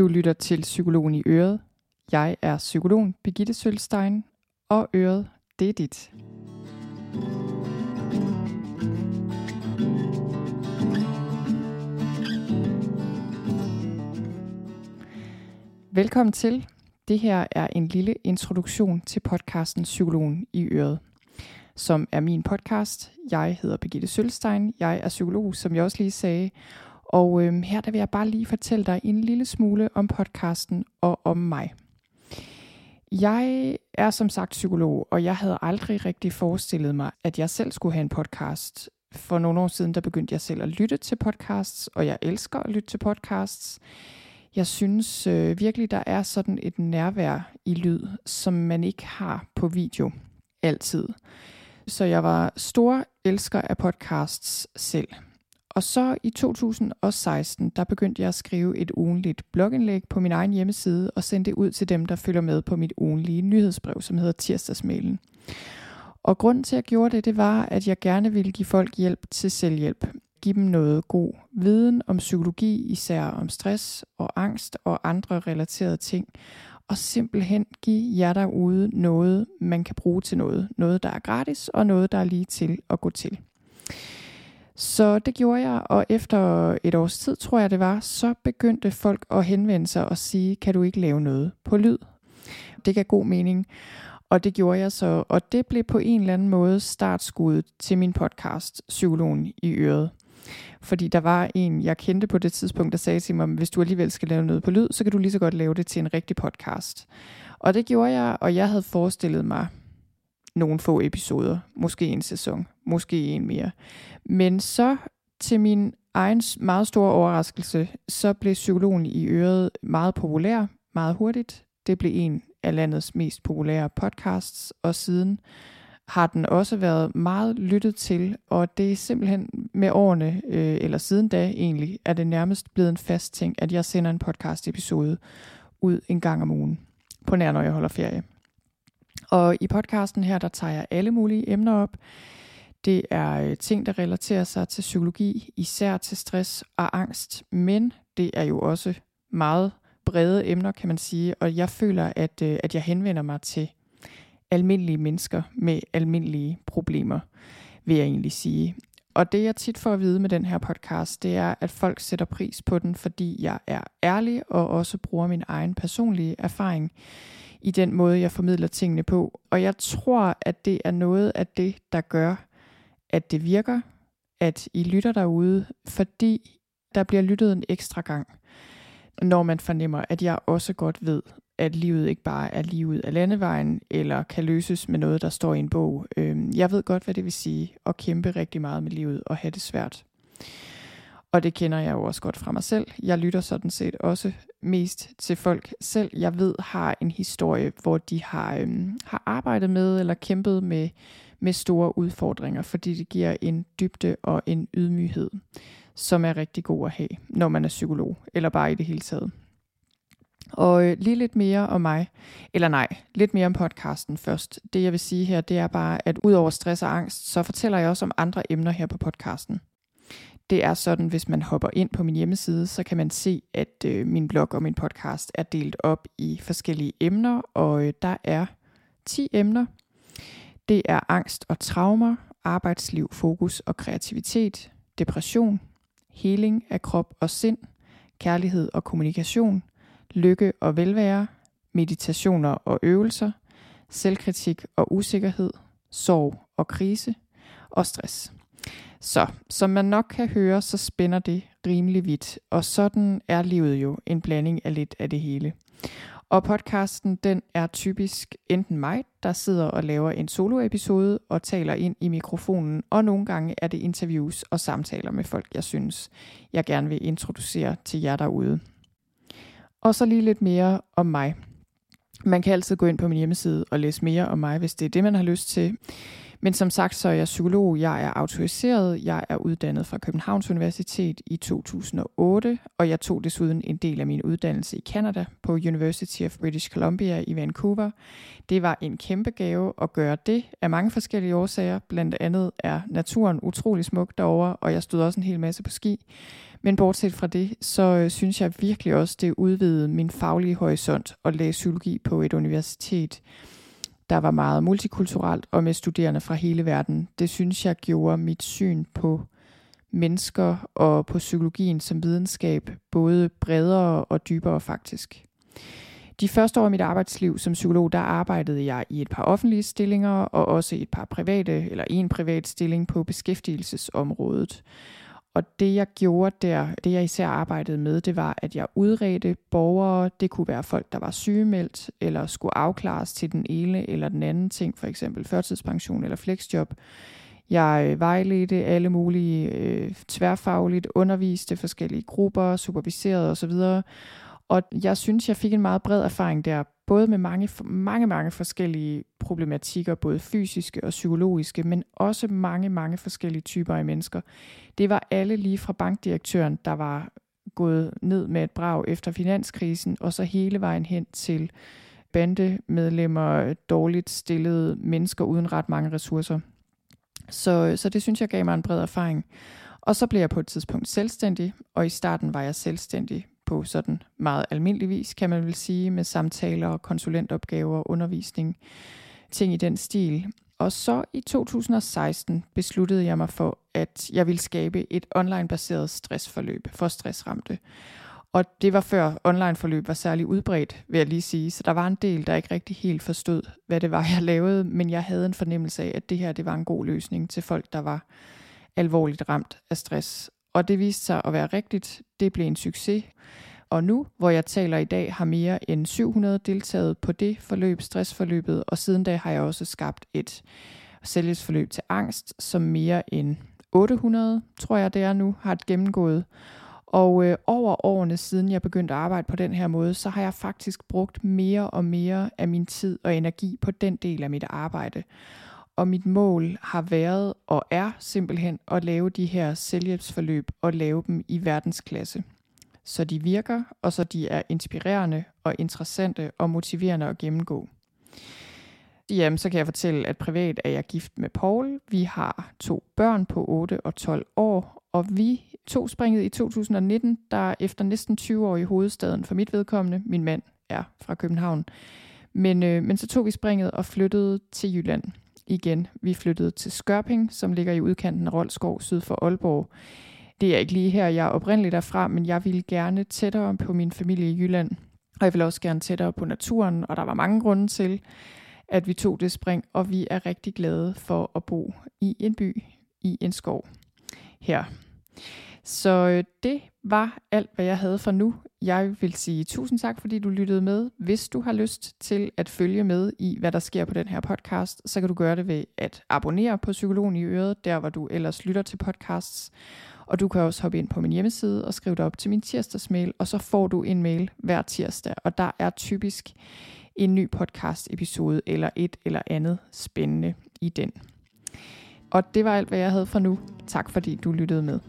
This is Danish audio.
Du lytter til Psykologen i Øret. Jeg er psykologen Birgitte Sølstein, og Øret, det er dit. Velkommen til. Det her er en lille introduktion til podcasten Psykologen i Øret, som er min podcast. Jeg hedder Birgitte Sølstein. Jeg er psykolog, som jeg også lige sagde, og øh, her der vil jeg bare lige fortælle dig en lille smule om podcasten og om mig. Jeg er som sagt psykolog, og jeg havde aldrig rigtig forestillet mig, at jeg selv skulle have en podcast. For nogle år siden, der begyndte jeg selv at lytte til podcasts, og jeg elsker at lytte til podcasts. Jeg synes øh, virkelig, der er sådan et nærvær i lyd, som man ikke har på video altid. Så jeg var stor elsker af podcasts selv. Og så i 2016, der begyndte jeg at skrive et ugenligt blogindlæg på min egen hjemmeside og sende det ud til dem, der følger med på mit ugenlige nyhedsbrev, som hedder Tirsdagsmailen. Og grunden til, at jeg gjorde det, det var, at jeg gerne ville give folk hjælp til selvhjælp. Give dem noget god viden om psykologi, især om stress og angst og andre relaterede ting. Og simpelthen give jer derude noget, man kan bruge til noget. Noget, der er gratis og noget, der er lige til at gå til. Så det gjorde jeg, og efter et års tid, tror jeg det var, så begyndte folk at henvende sig og sige, kan du ikke lave noget på lyd? Det gav god mening, og det gjorde jeg så, og det blev på en eller anden måde startskuddet til min podcast, Psykologen i Øret. Fordi der var en, jeg kendte på det tidspunkt, der sagde til mig, hvis du alligevel skal lave noget på lyd, så kan du lige så godt lave det til en rigtig podcast. Og det gjorde jeg, og jeg havde forestillet mig, nogle få episoder, måske en sæson, måske en mere. Men så til min egen meget store overraskelse, så blev psykologen i øret meget populær, meget hurtigt. Det blev en af landets mest populære podcasts, og siden har den også været meget lyttet til, og det er simpelthen med årene, øh, eller siden da egentlig, er det nærmest blevet en fast ting, at jeg sender en podcast episode ud en gang om ugen, på nær når jeg holder ferie. Og i podcasten her, der tager jeg alle mulige emner op. Det er øh, ting, der relaterer sig til psykologi, især til stress og angst, men det er jo også meget brede emner, kan man sige, og jeg føler, at, øh, at jeg henvender mig til almindelige mennesker med almindelige problemer, vil jeg egentlig sige. Og det jeg tit får at vide med den her podcast, det er, at folk sætter pris på den, fordi jeg er ærlig og også bruger min egen personlige erfaring i den måde, jeg formidler tingene på. Og jeg tror, at det er noget af det, der gør, at det virker, at I lytter derude, fordi der bliver lyttet en ekstra gang, når man fornemmer, at jeg også godt ved, at livet ikke bare er livet af landevejen, eller kan løses med noget, der står i en bog. Øhm, jeg ved godt, hvad det vil sige at kæmpe rigtig meget med livet og have det svært. Og det kender jeg jo også godt fra mig selv. Jeg lytter sådan set også mest til folk selv, jeg ved har en historie, hvor de har, øhm, har arbejdet med eller kæmpet med, med store udfordringer, fordi det giver en dybde og en ydmyghed, som er rigtig god at have, når man er psykolog, eller bare i det hele taget. Og øh, lige lidt mere om mig, eller nej, lidt mere om podcasten først. Det jeg vil sige her, det er bare, at ud over stress og angst, så fortæller jeg også om andre emner her på podcasten. Det er sådan, hvis man hopper ind på min hjemmeside, så kan man se, at øh, min blog og min podcast er delt op i forskellige emner, og øh, der er 10 emner. Det er angst og traumer, arbejdsliv, fokus og kreativitet, depression, heling af krop og sind, kærlighed og kommunikation, lykke og velvære, meditationer og øvelser, selvkritik og usikkerhed, sorg og krise og stress. Så som man nok kan høre, så spænder det rimelig vidt, og sådan er livet jo en blanding af lidt af det hele. Og podcasten, den er typisk enten mig, der sidder og laver en soloepisode og taler ind i mikrofonen, og nogle gange er det interviews og samtaler med folk, jeg synes, jeg gerne vil introducere til jer derude. Og så lige lidt mere om mig. Man kan altid gå ind på min hjemmeside og læse mere om mig, hvis det er det, man har lyst til. Men som sagt, så er jeg psykolog. Jeg er autoriseret. Jeg er uddannet fra Københavns Universitet i 2008, og jeg tog desuden en del af min uddannelse i Canada på University of British Columbia i Vancouver. Det var en kæmpe gave at gøre det af mange forskellige årsager. Blandt andet er naturen utrolig smuk derovre, og jeg stod også en hel masse på ski. Men bortset fra det, så øh, synes jeg virkelig også, det udvidede min faglige horisont at læse psykologi på et universitet, der var meget multikulturelt og med studerende fra hele verden. Det synes jeg gjorde mit syn på mennesker og på psykologien som videnskab både bredere og dybere faktisk. De første år af mit arbejdsliv som psykolog, der arbejdede jeg i et par offentlige stillinger og også i et par private, eller en privat stilling på beskæftigelsesområdet. Og det jeg gjorde der, det jeg især arbejdede med, det var, at jeg udredte borgere. Det kunne være folk, der var sygemeldt, eller skulle afklares til den ene eller den anden ting, for eksempel førtidspension eller fleksjob. Jeg øh, vejledte alle mulige øh, tværfagligt, underviste forskellige grupper, superviserede osv. Og jeg synes, jeg fik en meget bred erfaring der, både med mange, mange, mange forskellige problematikker, både fysiske og psykologiske, men også mange, mange forskellige typer af mennesker. Det var alle lige fra bankdirektøren, der var gået ned med et brag efter finanskrisen, og så hele vejen hen til bandemedlemmer, dårligt stillede mennesker uden ret mange ressourcer. Så, så det synes jeg gav mig en bred erfaring. Og så blev jeg på et tidspunkt selvstændig, og i starten var jeg selvstændig på sådan meget almindeligvis, kan man vel sige, med samtaler, konsulentopgaver, undervisning, ting i den stil. Og så i 2016 besluttede jeg mig for, at jeg ville skabe et online-baseret stressforløb for stressramte. Og det var før online-forløb var særlig udbredt, vil jeg lige sige. Så der var en del, der ikke rigtig helt forstod, hvad det var, jeg lavede. Men jeg havde en fornemmelse af, at det her det var en god løsning til folk, der var alvorligt ramt af stress. Og det viste sig at være rigtigt. Det blev en succes. Og nu, hvor jeg taler i dag, har mere end 700 deltaget på det forløb, stressforløbet, og siden da har jeg også skabt et sælgesforløb til angst, som mere end 800, tror jeg det er nu, har et gennemgået. Og øh, over årene siden jeg begyndte at arbejde på den her måde, så har jeg faktisk brugt mere og mere af min tid og energi på den del af mit arbejde. Og mit mål har været og er simpelthen at lave de her selvhjælpsforløb og lave dem i verdensklasse så de virker, og så de er inspirerende og interessante og motiverende at gennemgå. Jamen, så kan jeg fortælle, at privat er jeg gift med Paul. Vi har to børn på 8 og 12 år, og vi tog springet i 2019, der efter næsten 20 år i hovedstaden for mit vedkommende, min mand er fra København, men, øh, men så tog vi springet og flyttede til Jylland igen. Vi flyttede til Skørping, som ligger i udkanten af Rolskov syd for Aalborg det er ikke lige her, jeg er oprindeligt derfra, men jeg ville gerne tættere på min familie i Jylland. Og jeg ville også gerne tættere på naturen, og der var mange grunde til, at vi tog det spring, og vi er rigtig glade for at bo i en by, i en skov her. Så øh, det var alt, hvad jeg havde for nu. Jeg vil sige tusind tak, fordi du lyttede med. Hvis du har lyst til at følge med i, hvad der sker på den her podcast, så kan du gøre det ved at abonnere på Psykologen i Øret, der hvor du ellers lytter til podcasts. Og du kan også hoppe ind på min hjemmeside og skrive dig op til min tirsdagsmail, og så får du en mail hver tirsdag. Og der er typisk en ny podcast episode eller et eller andet spændende i den. Og det var alt, hvad jeg havde for nu. Tak fordi du lyttede med.